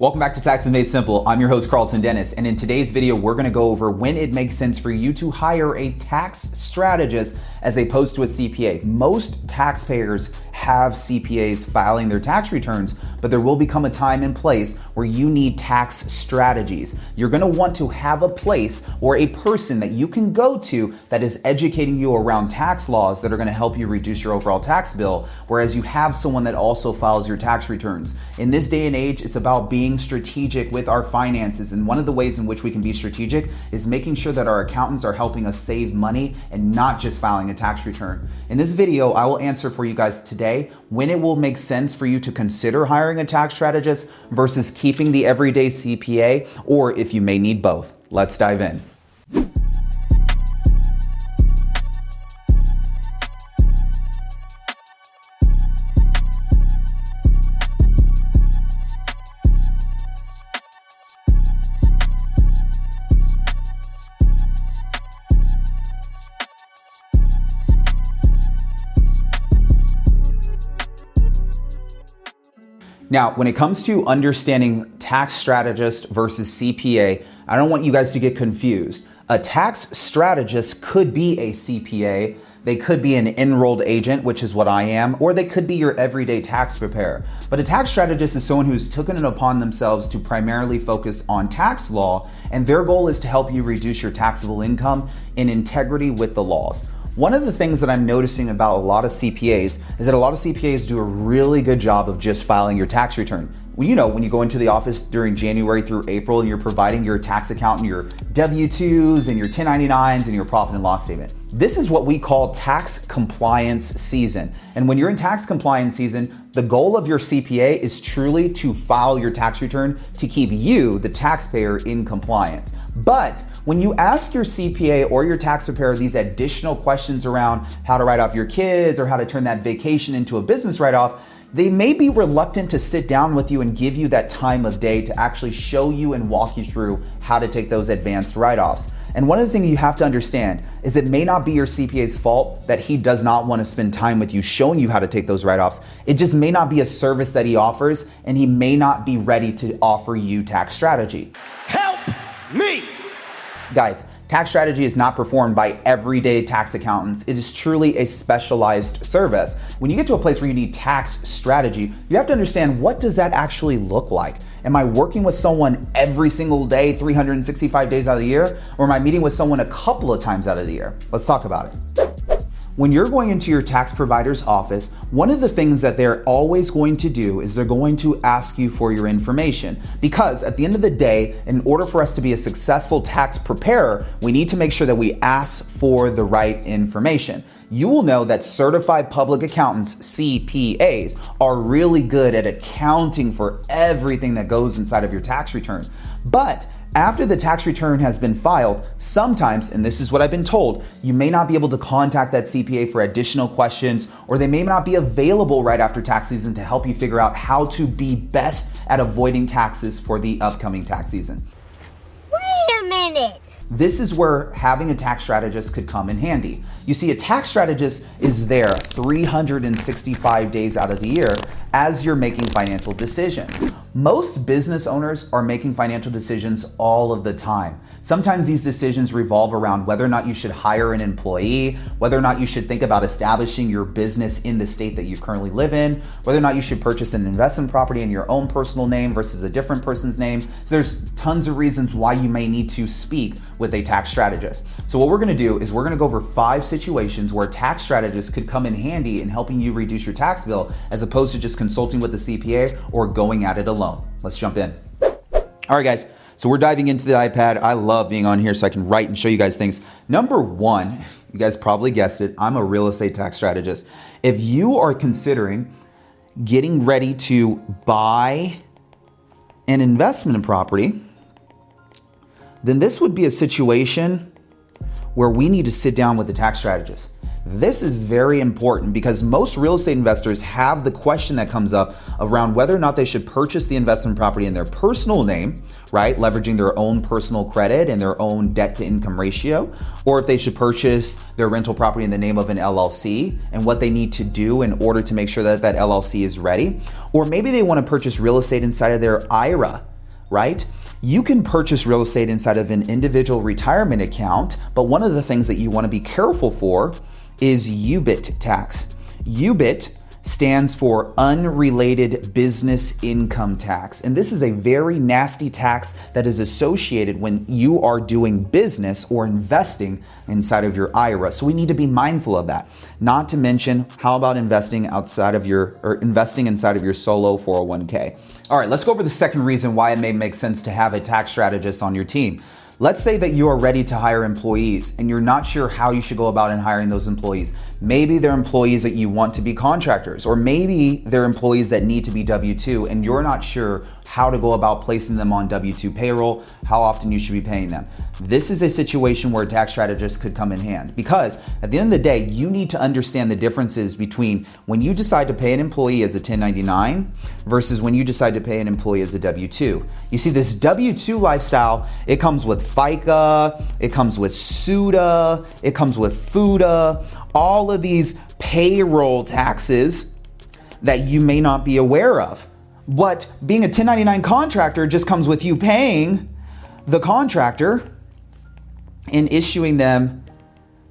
Welcome back to Taxes Made Simple. I'm your host, Carlton Dennis, and in today's video, we're gonna go over when it makes sense for you to hire a tax strategist as opposed to a CPA. Most taxpayers have CPAs filing their tax returns, but there will become a time and place where you need tax strategies. You're gonna want to have a place or a person that you can go to that is educating you around tax laws that are gonna help you reduce your overall tax bill, whereas you have someone that also files your tax returns. In this day and age, it's about being strategic with our finances, and one of the ways in which we can be strategic is making sure that our accountants are helping us save money and not just filing a tax return. In this video, I will answer for you guys today when it will make sense for you to consider hiring a tax strategist versus keeping the everyday CPA, or if you may need both. Let's dive in. Now, when it comes to understanding tax strategist versus CPA, I don't want you guys to get confused. A tax strategist could be a CPA, they could be an enrolled agent, which is what I am, or they could be your everyday tax preparer. But a tax strategist is someone who's taken it upon themselves to primarily focus on tax law, and their goal is to help you reduce your taxable income in integrity with the laws. One of the things that I'm noticing about a lot of CPAs is that a lot of CPAs do a really good job of just filing your tax return. Well, you know, when you go into the office during January through April and you're providing your tax account and your W 2s and your 1099s and your profit and loss statement. This is what we call tax compliance season. And when you're in tax compliance season, the goal of your CPA is truly to file your tax return to keep you, the taxpayer, in compliance. But when you ask your CPA or your tax preparer these additional questions around how to write off your kids or how to turn that vacation into a business write off, they may be reluctant to sit down with you and give you that time of day to actually show you and walk you through how to take those advanced write offs. And one of the things you have to understand is it may not be your CPA's fault that he does not want to spend time with you showing you how to take those write offs. It just may not be a service that he offers, and he may not be ready to offer you tax strategy. Help me! Guys, tax strategy is not performed by everyday tax accountants. It is truly a specialized service. When you get to a place where you need tax strategy, you have to understand what does that actually look like? Am I working with someone every single day, 365 days out of the year? Or am I meeting with someone a couple of times out of the year? Let's talk about it. When you're going into your tax provider's office, one of the things that they're always going to do is they're going to ask you for your information. Because at the end of the day, in order for us to be a successful tax preparer, we need to make sure that we ask for the right information. You will know that certified public accountants, CPAs, are really good at accounting for everything that goes inside of your tax return. But after the tax return has been filed, sometimes, and this is what I've been told, you may not be able to contact that CPA for additional questions, or they may not be available right after tax season to help you figure out how to be best at avoiding taxes for the upcoming tax season. Wait a minute. This is where having a tax strategist could come in handy. You see, a tax strategist is there 365 days out of the year as you're making financial decisions. Most business owners are making financial decisions all of the time. Sometimes these decisions revolve around whether or not you should hire an employee, whether or not you should think about establishing your business in the state that you currently live in, whether or not you should purchase an investment property in your own personal name versus a different person's name. So there's tons of reasons why you may need to speak with a tax strategist. So what we're gonna do is we're gonna go over five situations where a tax strategist could come in handy in helping you reduce your tax bill as opposed to just consulting with a CPA or going at it alone. Let's jump in. All right, guys. So we're diving into the iPad. I love being on here so I can write and show you guys things. Number one, you guys probably guessed it, I'm a real estate tax strategist. If you are considering getting ready to buy an investment property, then this would be a situation where we need to sit down with the tax strategist. This is very important because most real estate investors have the question that comes up around whether or not they should purchase the investment property in their personal name, right? Leveraging their own personal credit and their own debt to income ratio, or if they should purchase their rental property in the name of an LLC and what they need to do in order to make sure that that LLC is ready. Or maybe they want to purchase real estate inside of their IRA, right? You can purchase real estate inside of an individual retirement account, but one of the things that you want to be careful for is UBIT tax. UBIT stands for unrelated business income tax. And this is a very nasty tax that is associated when you are doing business or investing inside of your IRA. So we need to be mindful of that. Not to mention, how about investing outside of your or investing inside of your solo 401k? All right, let's go over the second reason why it may make sense to have a tax strategist on your team. Let's say that you are ready to hire employees and you're not sure how you should go about in hiring those employees. Maybe they're employees that you want to be contractors, or maybe they're employees that need to be W 2 and you're not sure how to go about placing them on W 2 payroll, how often you should be paying them. This is a situation where a tax strategist could come in hand because at the end of the day, you need to understand the differences between when you decide to pay an employee as a 1099 versus when you decide to pay an employee as a W 2. You see, this W 2 lifestyle, it comes with FICA, it comes with SUTA, it comes with FUTA, all of these payroll taxes that you may not be aware of. But being a 1099 contractor just comes with you paying the contractor and issuing them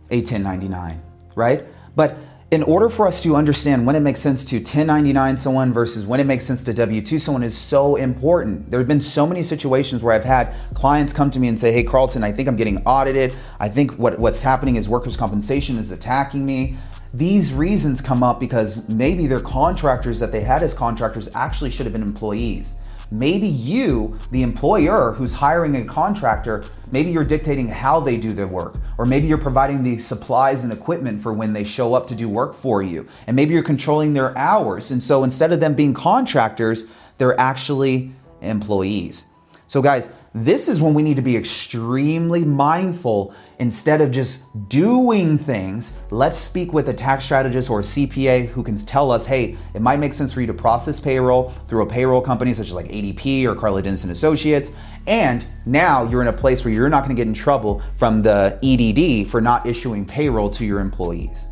a 1099, right? But in order for us to understand when it makes sense to 1099 someone versus when it makes sense to W 2 someone is so important. There have been so many situations where I've had clients come to me and say, Hey, Carlton, I think I'm getting audited. I think what, what's happening is workers' compensation is attacking me. These reasons come up because maybe their contractors that they had as contractors actually should have been employees. Maybe you, the employer who's hiring a contractor, maybe you're dictating how they do their work, or maybe you're providing the supplies and equipment for when they show up to do work for you, and maybe you're controlling their hours. And so instead of them being contractors, they're actually employees. So, guys, this is when we need to be extremely mindful instead of just doing things. Let's speak with a tax strategist or CPA who can tell us, hey, it might make sense for you to process payroll through a payroll company such as like ADP or Carlton Dennis Associates. And now you're in a place where you're not going to get in trouble from the EDD for not issuing payroll to your employees.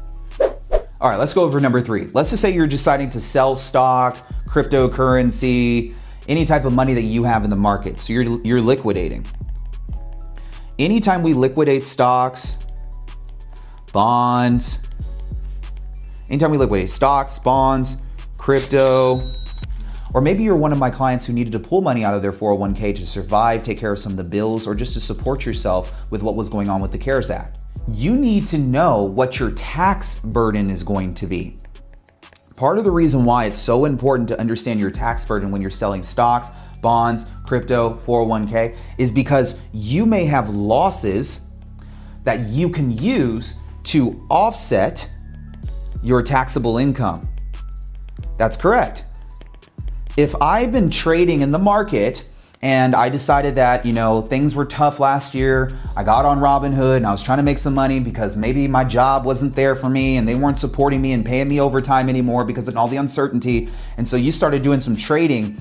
All right, let's go over number three. Let's just say you're deciding to sell stock, cryptocurrency, any type of money that you have in the market. So you're, you're liquidating. Anytime we liquidate stocks, bonds, anytime we liquidate stocks, bonds, crypto, or maybe you're one of my clients who needed to pull money out of their 401k to survive, take care of some of the bills, or just to support yourself with what was going on with the CARES Act. You need to know what your tax burden is going to be. Part of the reason why it's so important to understand your tax burden when you're selling stocks, bonds, crypto, 401k is because you may have losses that you can use to offset your taxable income. That's correct. If I've been trading in the market and I decided that, you know, things were tough last year. I got on Robinhood and I was trying to make some money because maybe my job wasn't there for me and they weren't supporting me and paying me overtime anymore because of all the uncertainty. And so you started doing some trading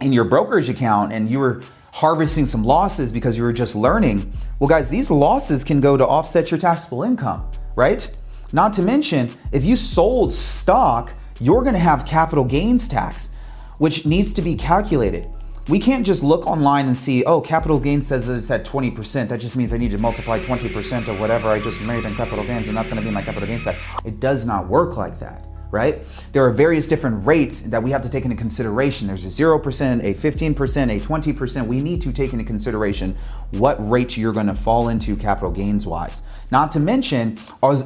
in your brokerage account and you were harvesting some losses because you were just learning. Well, guys, these losses can go to offset your taxable income, right? Not to mention, if you sold stock, you're gonna have capital gains tax, which needs to be calculated. We can't just look online and see, oh, capital gains says it's at 20%. That just means I need to multiply 20% of whatever I just made in capital gains, and that's going to be my capital gains tax. It does not work like that, right? There are various different rates that we have to take into consideration. There's a 0%, a 15%, a 20%. We need to take into consideration what rate you're going to fall into capital gains wise. Not to mention,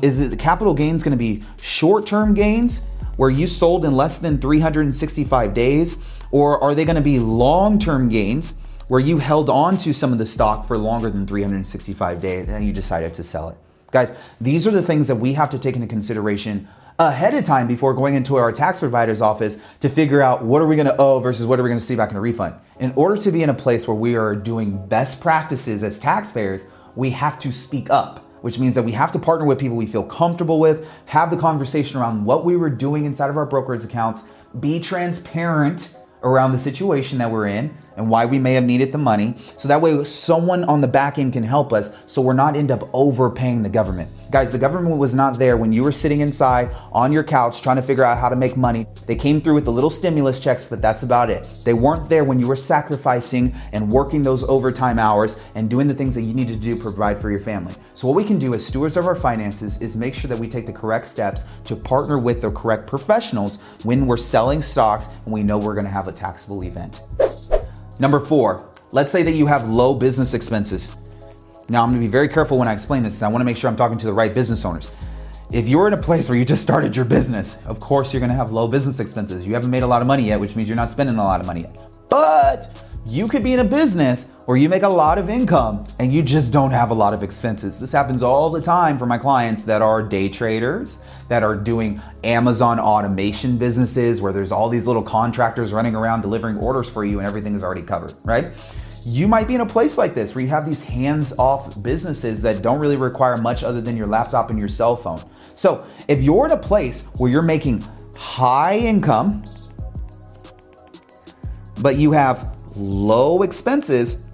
is the capital gains going to be short term gains where you sold in less than 365 days? Or are they going to be long term gains where you held on to some of the stock for longer than 365 days and you decided to sell it? Guys, these are the things that we have to take into consideration ahead of time before going into our tax provider's office to figure out what are we going to owe versus what are we going to see back in a refund. In order to be in a place where we are doing best practices as taxpayers, we have to speak up which means that we have to partner with people we feel comfortable with, have the conversation around what we were doing inside of our brokerage accounts, be transparent around the situation that we're in and why we may have needed the money. So that way someone on the back end can help us so we're not end up overpaying the government. Guys, the government was not there when you were sitting inside on your couch trying to figure out how to make money. They came through with the little stimulus checks, but that's about it. They weren't there when you were sacrificing and working those overtime hours and doing the things that you needed to do to provide for your family. So what we can do as stewards of our finances is make sure that we take the correct steps to partner with the correct professionals when we're selling stocks and we know we're to have a taxable event. Number four, let's say that you have low business expenses. Now, I'm gonna be very careful when I explain this. and I wanna make sure I'm talking to the right business owners. If you're in a place where you just started your business, of course you're gonna have low business expenses. You haven't made a lot of money yet, which means you're not spending a lot of money yet. But you could be in a business where you make a lot of income and you just don't have a lot of expenses. This happens all the time for my clients that are day traders, that are doing Amazon automation businesses where there's all these little contractors running around delivering orders for you and everything is already covered, right? You might be in a place like this where you have these hands off businesses that don't really require much other than your laptop and your cell phone. So, if you're in a place where you're making high income, but you have low expenses,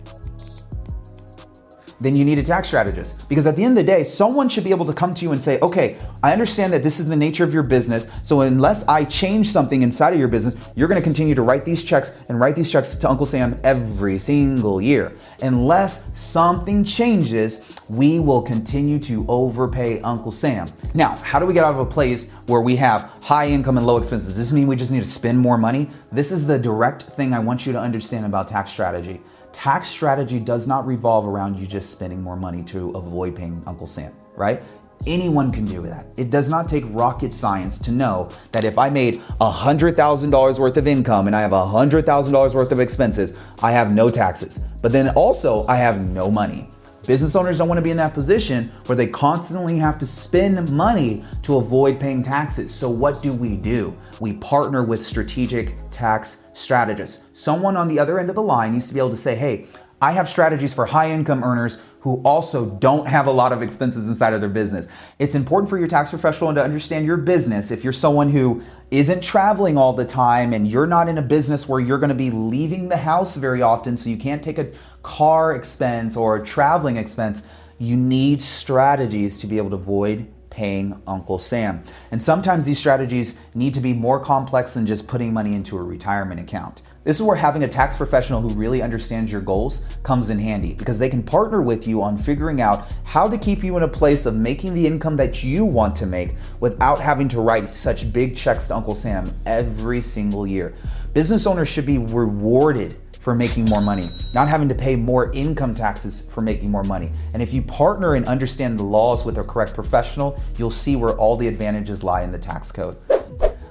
then you need a tax strategist. Because at the end of the day, someone should be able to come to you and say, okay, I understand that this is the nature of your business. So unless I change something inside of your business, you're gonna continue to write these checks and write these checks to Uncle Sam every single year. Unless something changes, we will continue to overpay Uncle Sam. Now, how do we get out of a place where we have high income and low expenses? Does this mean we just need to spend more money? This is the direct thing I want you to understand about tax strategy. Tax strategy does not revolve around you just spending more money to avoid paying Uncle Sam, right? Anyone can do that. It does not take rocket science to know that if I made $100,000 worth of income and I have $100,000 worth of expenses, I have no taxes. But then also, I have no money. Business owners don't want to be in that position where they constantly have to spend money to avoid paying taxes. So, what do we do? we partner with strategic tax strategists. Someone on the other end of the line needs to be able to say, hey, I have strategies for high income earners who also don't have a lot of expenses inside of their business. It's important for your tax professional to understand your business. If you're someone who isn't traveling all the time and you're not in a business where you're going to be leaving the house very often, so you can't take a car expense or a traveling expense, you need strategies to be able to avoid paying Uncle Sam. And sometimes these strategies need to be more complex than just putting money into a retirement account. This is where having a tax professional who really understands your goals comes in handy because they can partner with you on figuring out how to keep you in a place of making the income that you want to make without having to write such big checks to Uncle Sam every single year. Business owners should be rewarded for making more money, not having to pay more income taxes for making more money. And if you partner and understand the laws with a correct professional, you'll see where all the advantages lie in the tax code.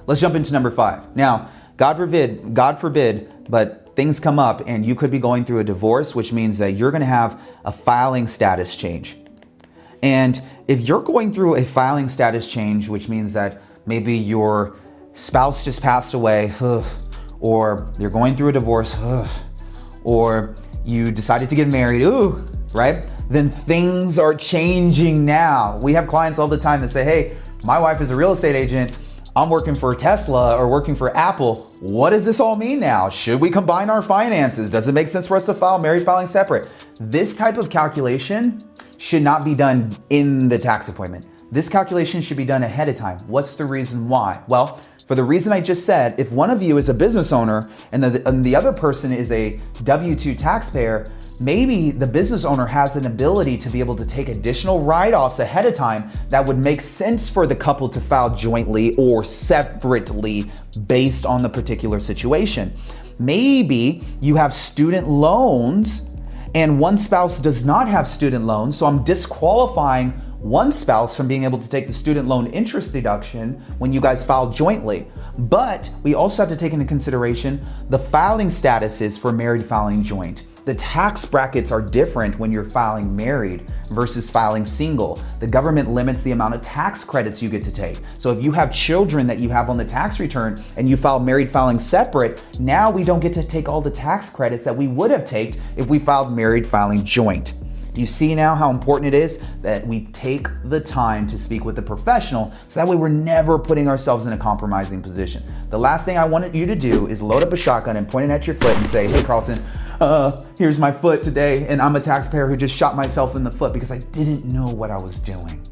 Let's jump into number five. Now, God forbid, God forbid, but things come up and you could be going through a divorce, which means that you're gonna have a filing status change. And if you're going through a filing status change, which means that maybe your spouse just passed away, or you're going through a divorce, or you decided to get married, ooh, right? Then things are changing now. We have clients all the time that say, hey, my wife is a real estate agent. I'm working for Tesla or working for Apple. What does this all mean now? Should we combine our finances? Does it make sense for us to file married filing separate? This type of calculation should not be done in the tax appointment. This calculation should be done ahead of time. What's the reason why? Well, for the reason I just said, if one of you is a business owner and the, and the other person is a W 2 taxpayer, maybe the business owner has an ability to be able to take additional write offs ahead of time that would make sense for the couple to file jointly or separately based on the particular situation. Maybe you have student loans and one spouse does not have student loans, so I'm disqualifying one spouse from being able to take the student loan interest deduction when you guys file jointly. But we also have to take into consideration the filing statuses for married filing joint. The tax brackets are different when you're filing married versus filing single. The government limits the amount of tax credits you get to take. So if you have children that you have on the tax return and you file married filing separate, now we don't get to take all the tax credits that we would have taken if we filed married filing joint. Do you see now how important it is that we take the time to speak with a professional so that way we're never putting ourselves in a compromising position? The last thing I wanted you to do is load up a shotgun and point it at your foot and say, hey, Carlton, uh, here's my foot today, and I'm a taxpayer who just shot myself in the foot because I didn't know what I was doing.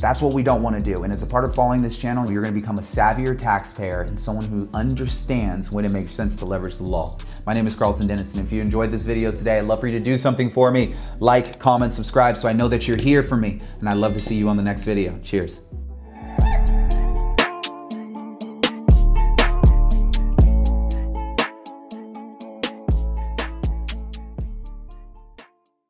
That's what we don't want to do. And as a part of following this channel, you're going to become a savvier taxpayer and someone who understands when it makes sense to leverage the law. My name is Carlton Dennis, and if you enjoyed this video today, I'd love for you to do something for me. Like, comment, subscribe so I know that you're here for me. And I'd love to see you on the next video. Cheers.